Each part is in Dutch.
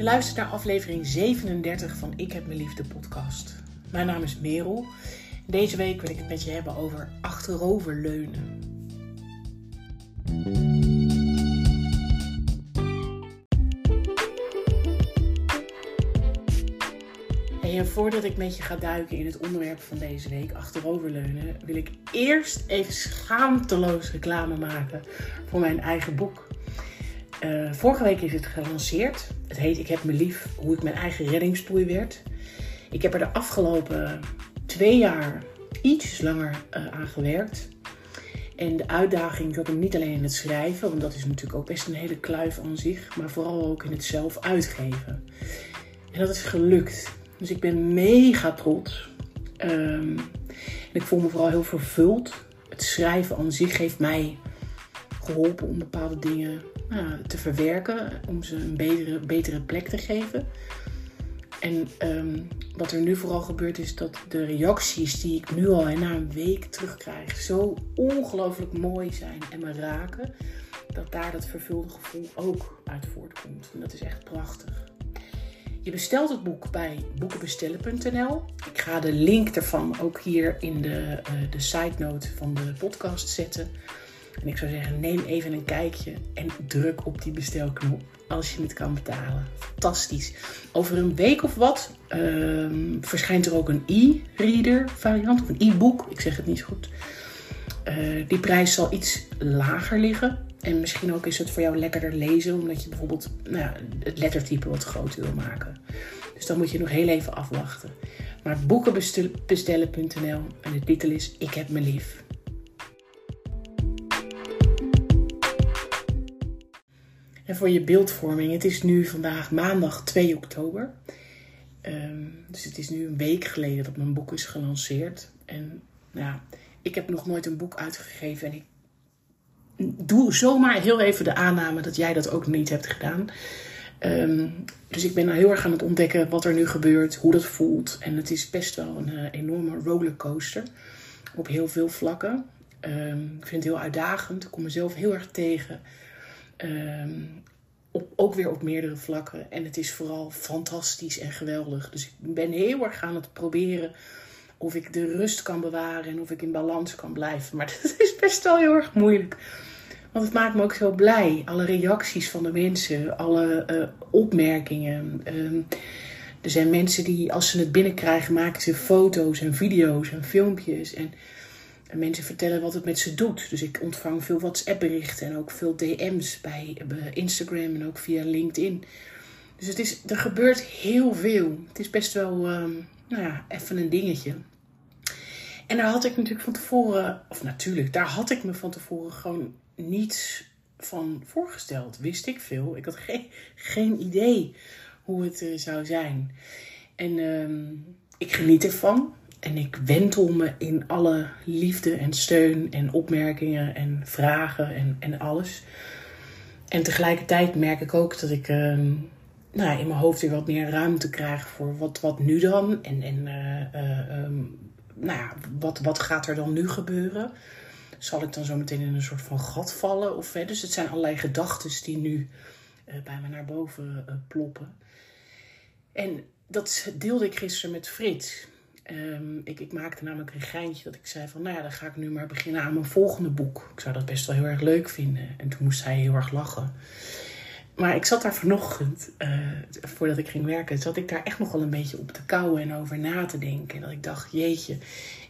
Je luistert naar aflevering 37 van Ik heb mijn liefde podcast. Mijn naam is Merel. Deze week wil ik het met je hebben over achteroverleunen. En voordat ik met je ga duiken in het onderwerp van deze week, achteroverleunen, wil ik eerst even schaamteloos reclame maken voor mijn eigen boek. Uh, vorige week is het gelanceerd. Het heet Ik heb me lief, hoe ik mijn eigen reddingspoei werd. Ik heb er de afgelopen twee jaar iets langer uh, aan gewerkt. En de uitdaging zat hem niet alleen in het schrijven, want dat is natuurlijk ook best een hele kluif aan zich, maar vooral ook in het zelf uitgeven. En dat is gelukt. Dus ik ben mega trots. Um, en ik voel me vooral heel vervuld. Het schrijven aan zich heeft mij geholpen om bepaalde dingen nou, te verwerken, om ze een betere, betere plek te geven. En um, wat er nu vooral gebeurt is dat de reacties die ik nu al na een week terugkrijg zo ongelooflijk mooi zijn en me raken, dat daar dat vervulde gevoel ook uit voortkomt. En dat is echt prachtig. Je bestelt het boek bij boekenbestellen.nl. Ik ga de link ervan ook hier in de, uh, de side note van de podcast zetten. En ik zou zeggen, neem even een kijkje en druk op die bestelknop als je het kan betalen. Fantastisch. Over een week of wat uh, verschijnt er ook een e-reader variant, of een e-book. Ik zeg het niet goed. Uh, die prijs zal iets lager liggen. En misschien ook is het voor jou lekkerder lezen, omdat je bijvoorbeeld nou ja, het lettertype wat groter wil maken. Dus dan moet je nog heel even afwachten. Maar boekenbestellen.nl en de titel is Ik heb me lief. En voor je beeldvorming, het is nu vandaag maandag 2 oktober. Um, dus het is nu een week geleden dat mijn boek is gelanceerd. En nou, ik heb nog nooit een boek uitgegeven en ik doe zomaar heel even de aanname dat jij dat ook niet hebt gedaan. Um, dus ik ben nou heel erg aan het ontdekken wat er nu gebeurt, hoe dat voelt. En het is best wel een uh, enorme rollercoaster op heel veel vlakken. Um, ik vind het heel uitdagend. Ik kom mezelf heel erg tegen. Um, op, ook weer op meerdere vlakken. En het is vooral fantastisch en geweldig. Dus ik ben heel erg aan het proberen of ik de rust kan bewaren en of ik in balans kan blijven. Maar dat is best wel heel erg moeilijk. Want het maakt me ook zo blij. Alle reacties van de mensen, alle uh, opmerkingen. Um, er zijn mensen die, als ze het binnenkrijgen, maken ze foto's en video's en filmpjes. En, en, mensen vertellen wat het met ze doet. Dus ik ontvang veel WhatsApp-berichten en ook veel DM's bij, bij Instagram en ook via LinkedIn. Dus het is, er gebeurt heel veel. Het is best wel, um, nou ja, even een dingetje. En daar had ik natuurlijk van tevoren, of natuurlijk, daar had ik me van tevoren gewoon niets van voorgesteld. Wist ik veel. Ik had geen, geen idee hoe het uh, zou zijn. En uh, ik geniet ervan. En ik wentel me in alle liefde en steun en opmerkingen en vragen en, en alles. En tegelijkertijd merk ik ook dat ik uh, nou, in mijn hoofd weer wat meer ruimte krijg voor wat, wat nu dan. En, en um, nou ja, wat, wat gaat er dan nu gebeuren? Zal ik dan zo meteen in een soort van gat vallen? Of, hè? Dus het zijn allerlei gedachten die nu uh, bij me naar boven ploppen. En dat deelde ik gisteren met Frits. Um, ik, ik, maakte namelijk een geintje dat ik zei van, nou ja, dan ga ik nu maar beginnen aan mijn volgende boek. Ik zou dat best wel heel erg leuk vinden. En toen moest hij heel erg lachen. Maar ik zat daar vanochtend, uh, voordat ik ging werken, zat ik daar echt nog wel een beetje op te kouwen en over na te denken. En dat ik dacht, jeetje,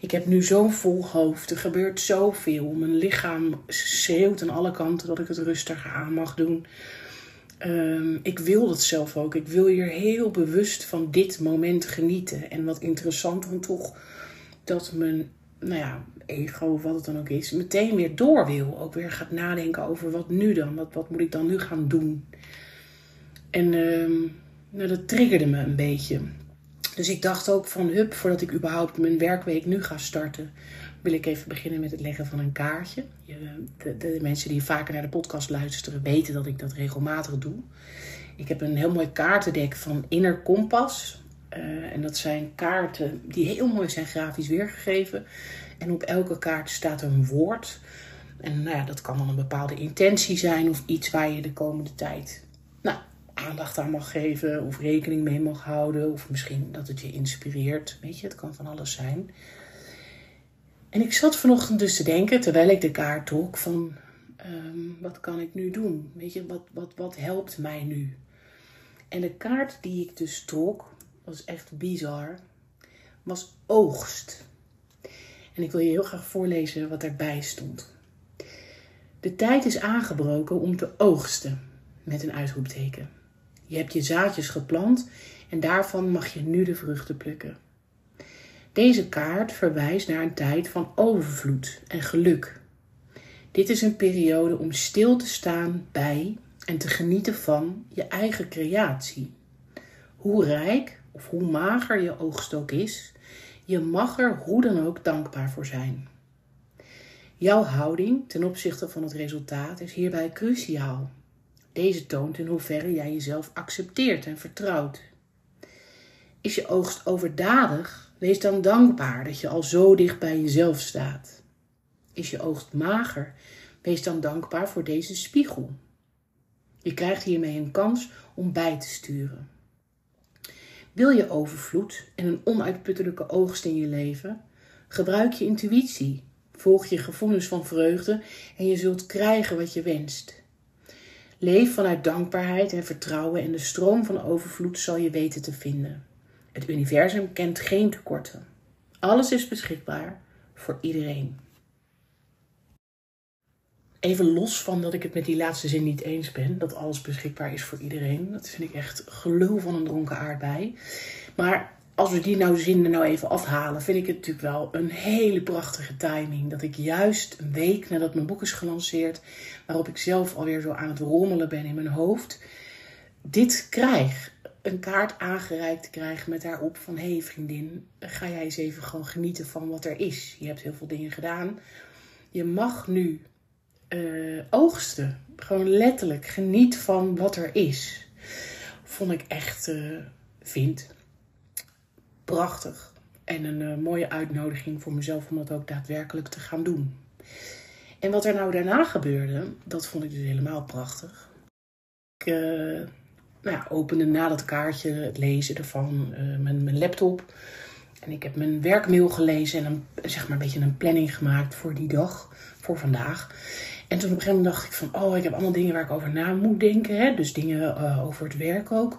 ik heb nu zo'n vol hoofd, er gebeurt zoveel. Mijn lichaam schreeuwt aan alle kanten dat ik het rustiger aan mag doen. Um, ik wil dat zelf ook. Ik wil hier heel bewust van dit moment genieten. En wat interessant dan toch, dat mijn nou ja, ego of wat het dan ook is, meteen weer door wil. Ook weer gaat nadenken over wat nu dan? Wat, wat moet ik dan nu gaan doen? En um, nou, dat triggerde me een beetje. Dus ik dacht ook van hup, voordat ik überhaupt mijn werkweek nu ga starten, wil ik even beginnen met het leggen van een kaartje. De, de, mensen die vaker naar de podcast luisteren weten dat ik dat regelmatig doe. Ik heb een heel mooi kaartendek van Inner Kompas. Uh, en dat zijn kaarten die heel mooi zijn grafisch weergegeven. En op elke kaart staat een woord. En nou ja, dat kan dan een bepaalde intentie zijn of iets waar je de komende tijd aandacht aan mag geven of rekening mee mag houden. Of misschien dat het je inspireert. Weet je, het kan van alles zijn. En ik zat vanochtend dus te denken, terwijl ik de kaart trok, van ehm, wat kan ik nu doen? Weet je, wat, wat, wat helpt mij nu? En de kaart die ik dus trok, was echt bizar, was oogst. En ik wil je heel graag voorlezen wat erbij stond. De tijd is aangebroken om te oogsten, met een uitroepteken. Je hebt je zaadjes geplant en daarvan mag je nu de vruchten plukken. Deze kaart verwijst naar een tijd van overvloed en geluk. Dit is een periode om stil te staan bij en te genieten van je eigen creatie. Hoe rijk of hoe mager je oogst ook is, je mag er hoe dan ook dankbaar voor zijn. Jouw houding ten opzichte van het resultaat is hierbij cruciaal. Deze toont in hoeverre jij jezelf accepteert en vertrouwt. Is je oogst overdadig, wees dan dankbaar dat je al zo dicht bij jezelf staat. Is je oogst mager, wees dan dankbaar voor deze spiegel. Je krijgt hiermee een kans om bij te sturen. Wil je overvloed en een onuitputtelijke oogst in je leven? Gebruik je intuïtie, volg je gevoelens van vreugde en je zult krijgen wat je wenst. Leef vanuit dankbaarheid en vertrouwen en de stroom van overvloed zal je weten te vinden. Het universum kent geen tekorten. Alles is beschikbaar voor iedereen. Even los van dat ik het met die laatste zin niet eens ben, dat alles beschikbaar is voor iedereen. Dat vind ik echt gelul van een dronken aardbei. Maar als we die nou zin er nou even afhalen, vind ik het natuurlijk wel een hele prachtige timing. Dat ik juist een week nadat mijn boek is gelanceerd, waarop ik zelf alweer zo aan het rommelen ben in mijn hoofd, dit krijg. Een kaart aangereikt krijg met daarop van: hé hey vriendin, ga jij eens even gewoon genieten van wat er is. Je hebt heel veel dingen gedaan. Je mag nu uh, oogsten. Gewoon letterlijk geniet van wat er is. Vond ik echt, uh, vind, prachtig. En een uh, mooie uitnodiging voor mezelf om dat ook daadwerkelijk te gaan doen. En wat er nou daarna gebeurde, dat vond ik dus helemaal prachtig. Ik nou ja, opende na dat kaartje, het lezen ervan, mijn, mijn laptop. En ik heb mijn werkmail gelezen en een, zeg maar een beetje een planning gemaakt voor die dag, voor vandaag. En toen op een gegeven moment dacht ik van, oh, ik heb allemaal dingen waar ik over na moet denken. Hè? Dus dingen over het werk ook.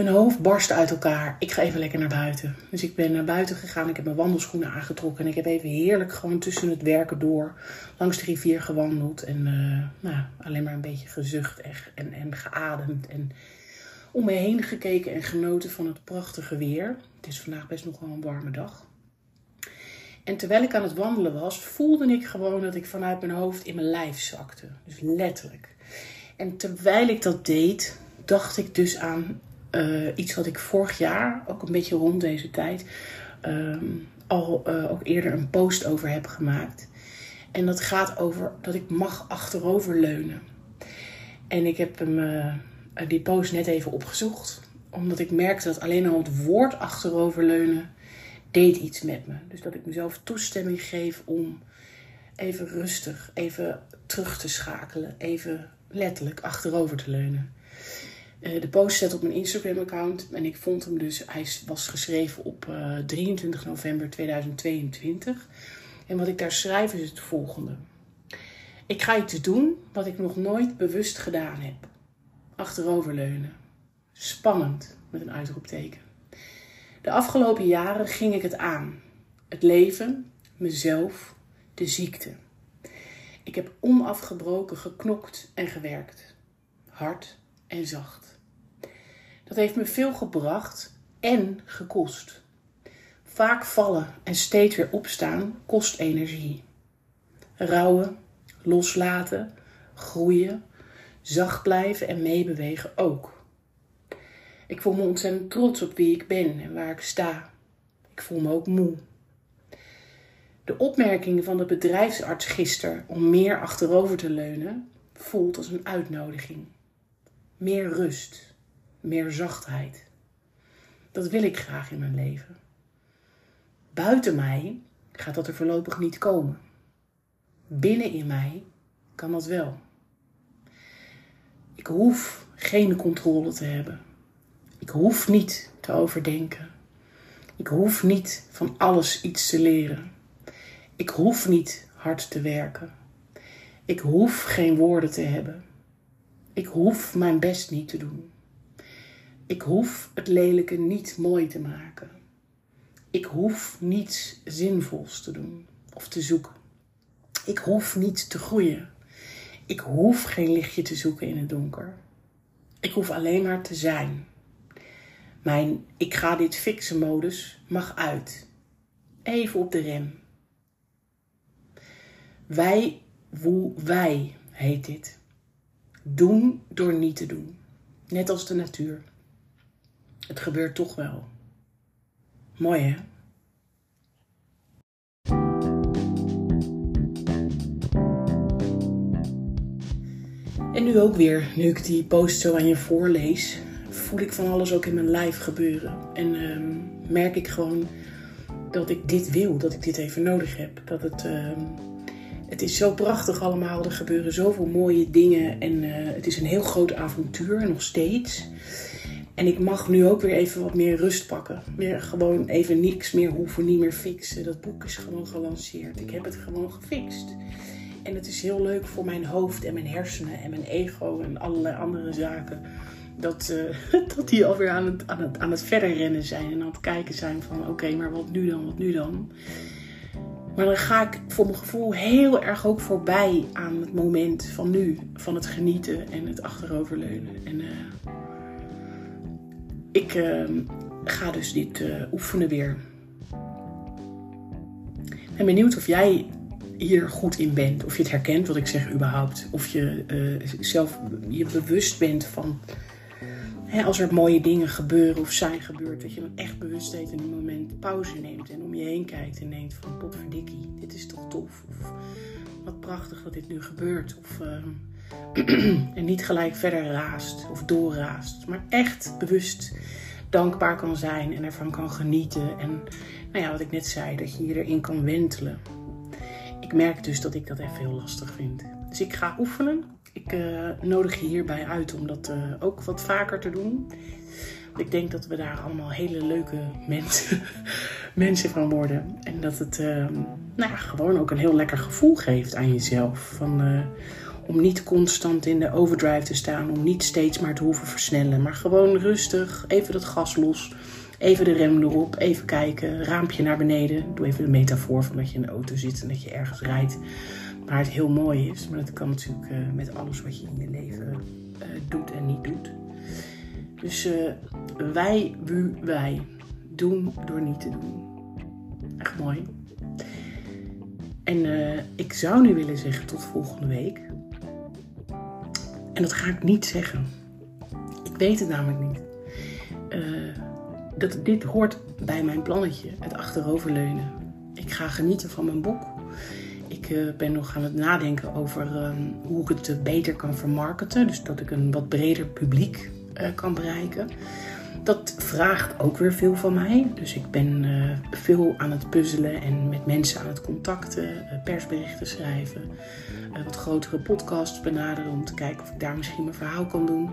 Mijn hoofd barst uit elkaar. Ik ga even lekker naar buiten. Dus ik ben naar buiten gegaan. Ik heb mijn wandelschoenen aangetrokken. En ik heb even heerlijk gewoon tussen het werken door langs de rivier gewandeld. En uh, nou, alleen maar een beetje gezucht en, en, en geademd. En om me heen gekeken en genoten van het prachtige weer. Het is vandaag best nog wel een warme dag. En terwijl ik aan het wandelen was, voelde ik gewoon dat ik vanuit mijn hoofd in mijn lijf zakte. Dus letterlijk. En terwijl ik dat deed, dacht ik dus aan uh, iets wat ik vorig jaar, ook een beetje rond deze tijd, um, al uh, ook eerder een post over heb gemaakt. En dat gaat over dat ik mag achteroverleunen. En ik heb hem, uh, die post net even opgezocht, omdat ik merkte dat alleen al het woord achteroverleunen deed iets met me. Dus dat ik mezelf toestemming geef om even rustig, even terug te schakelen, even letterlijk achterover te leunen. Uh, de post zet op mijn Instagram-account en ik vond hem dus, hij was geschreven op uh, eh, 23 november 2022. En wat ik daar schrijf is het volgende. Ik ga iets doen wat ik nog nooit bewust gedaan heb. Achteroverleunen. Spannend, met een uitroepteken. De afgelopen jaren ging ik het aan. Het leven, mezelf, de ziekte. Ik heb onafgebroken geknokt en gewerkt. Hard en zacht. Dat heeft me veel gebracht en gekost. Vaak vallen en steeds weer opstaan kost energie. Rouwen, loslaten, groeien, zacht blijven en meebewegen ook. Ik voel me ontzettend trots op wie ik ben en waar ik sta. Ik voel me ook moe. De opmerking van de bedrijfsarts gisteren om meer achterover te leunen voelt als een uitnodiging. Meer rust, meer zachtheid. Dat wil ik graag in mijn leven. Buiten mij gaat dat er voorlopig niet komen. Binnen in mij kan dat wel. Ik hoef geen controle te hebben. Ik hoef niet te overdenken. Ik hoef niet van alles iets te leren. Ik hoef niet hard te werken. Ik hoef geen woorden te hebben. Ik hoef mijn best niet te doen. Ik hoef het lelijke niet mooi te maken. Ik hoef niets zinvols te doen of te zoeken. Ik hoef niet te groeien. Ik hoef geen lichtje te zoeken in het donker. Ik hoef alleen maar te zijn. Mijn ik ga dit fixen modus mag uit. Even op de rem. Wij, woe, wij heet dit. Doen door niet te doen. Net als de natuur. Het gebeurt toch wel. Mooi hè? En nu ook weer, nu ik die post zo aan je voorlees, voel ik van alles ook in mijn lijf gebeuren. En ehm, merk ik gewoon dat ik dit wil, dat ik dit even nodig heb. Dat het, ehm, het is zo prachtig allemaal, er gebeuren zoveel mooie dingen en uh, het is een heel groot avontuur, nog steeds. En ik mag nu ook weer even wat meer rust pakken. Meer, gewoon even niks meer hoeven, niet meer fixen. Dat boek is gewoon gelanceerd. Ik heb het gewoon gefixt. En het is heel leuk voor mijn hoofd en mijn hersenen en mijn ego en allerlei andere zaken. Dat, uh, dat die alweer aan het, aan, het, aan het verder rennen zijn en aan het kijken zijn van oké, maar wat nu dan, wat nu dan? Maar dan ga ik voor mijn gevoel heel erg ook voorbij aan het moment van nu. Van het genieten en het achteroverleunen. En uh, ik uh, ga dus dit uh, oefenen weer. Ik ben benieuwd of jij hier goed in bent. Of je het herkent wat ik zeg überhaupt. Of je zelf je bewust bent van... Als er mooie dingen gebeuren of zijn gebeurd... dat je dan echt bewust in een moment pauze neemt... en om je heen kijkt en denkt van... potverdikkie, dit is toch tof. Of wat prachtig dat dit nu gebeurt. Of... en niet gelijk verder raast of doorraast. Maar echt bewust dankbaar kan zijn en ervan kan genieten. En nou ja, wat ik net zei, dat je je erin kan wentelen. Ik merk dus dat ik dat even heel lastig vind. Dus ik ga oefenen. Ik uh, nodig je hierbij uit om dat uh, ook wat vaker te doen. Ik denk dat we daar allemaal hele leuke mensen, van worden. En dat het uh, nou gewoon ook een heel lekker gevoel geeft aan jezelf. Van, om niet constant in de overdrive te staan. Om niet steeds maar te hoeven versnellen. Maar gewoon rustig, even dat gas los. Even de rem erop, even kijken, raampje naar beneden. Doe even de metafoor van dat je in de auto zit en dat je ergens rijdt. Waar het heel mooi is. Maar dat kan natuurlijk uh, met alles wat je in je leven uh, doet en niet doet. Dus uh, wij, wu, wij. Doen door niet te doen. Echt mooi. En ik zou nu willen zeggen tot volgende week. En dat ga ik niet zeggen. Ik weet het namelijk niet. Dat dit hoort bij mijn plannetje, het achteroverleunen. Ik ga genieten van mijn boek. Ik ben nog aan het nadenken over um, hoe ik het beter kan vermarkten. Dus dat ik een wat breder publiek uh, kan bereiken. Dat vraagt ook weer veel van mij. Dus ik ben uh, veel aan het puzzelen en met mensen aan het contacten, persberichten schrijven, wat grotere podcasts benaderen om te kijken of ik daar misschien mijn verhaal kan doen.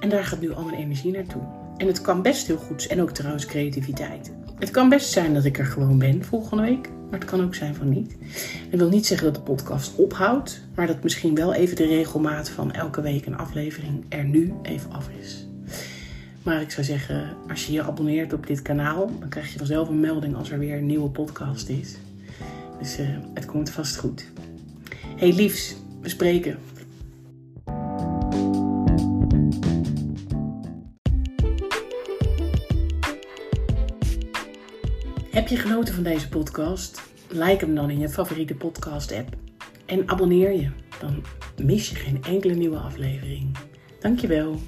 En daar gaat nu al mijn energie naartoe. En het kan best heel goed en ook trouwens creativiteit. Het kan best zijn dat ik er gewoon ben volgende week, maar het kan ook zijn van niet. Dat wil niet zeggen dat de podcast ophoudt, maar dat misschien wel even de regelmaat van elke week een aflevering er nu even af is. Maar ik zou zeggen, als je je abonneert op dit kanaal, dan krijg je vanzelf een melding als er weer een nieuwe podcast is. Dus uh, het komt vast goed. Hey liefs, we spreken. Heb je genoten van deze podcast? Like hem dan in je favoriete podcast app. En abonneer je, dan mis je geen enkele nieuwe aflevering. Dankjewel.